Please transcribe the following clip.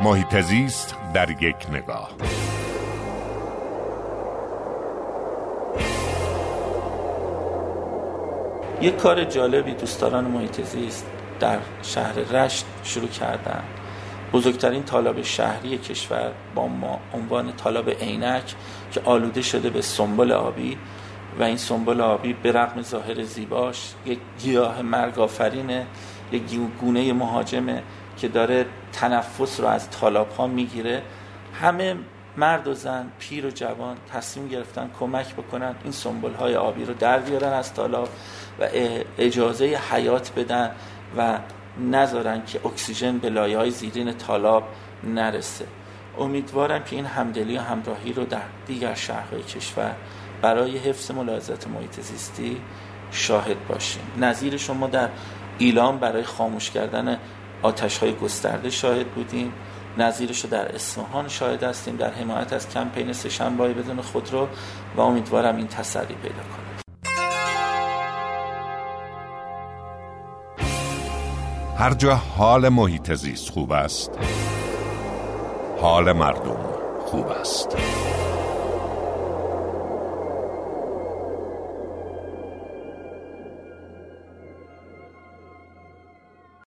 محیط زیست در یک نگاه. یک کار جالبی دوستداران محیط زیست در شهر رشت شروع کردن. بزرگترین طالاب شهری کشور با ما عنوان طالاب عینک که آلوده شده به سنبل آبی و این سنبل آبی به رغم ظاهر زیباش یک گیاه مرگ آفرینه یک گونه مهاجمه که داره تنفس رو از طالاب ها می‌گیره. همه مرد و زن پیر و جوان تصمیم گرفتن کمک بکنن این سنبل های آبی رو در بیارن از طالاب و اجازه حیات بدن و نذارن که اکسیژن به لایه های زیرین طالاب نرسه. امیدوارم که این همدلی و همراهی رو در دیگر شهرهای کشور برای حفظ ملاحظات محیط زیستی شاهد باشیم. نظیر شما در ایلام برای خاموش کردن آتش های گسترده شاهد بودیم. نظیرش رو در اصفهان شاهد هستیم. در حمایت از کمپین سهشنبه بدون خودرو و امیدوارم این تسری پیدا کنه. هر جا حال محیط زیست خوب است حال مردم خوب است.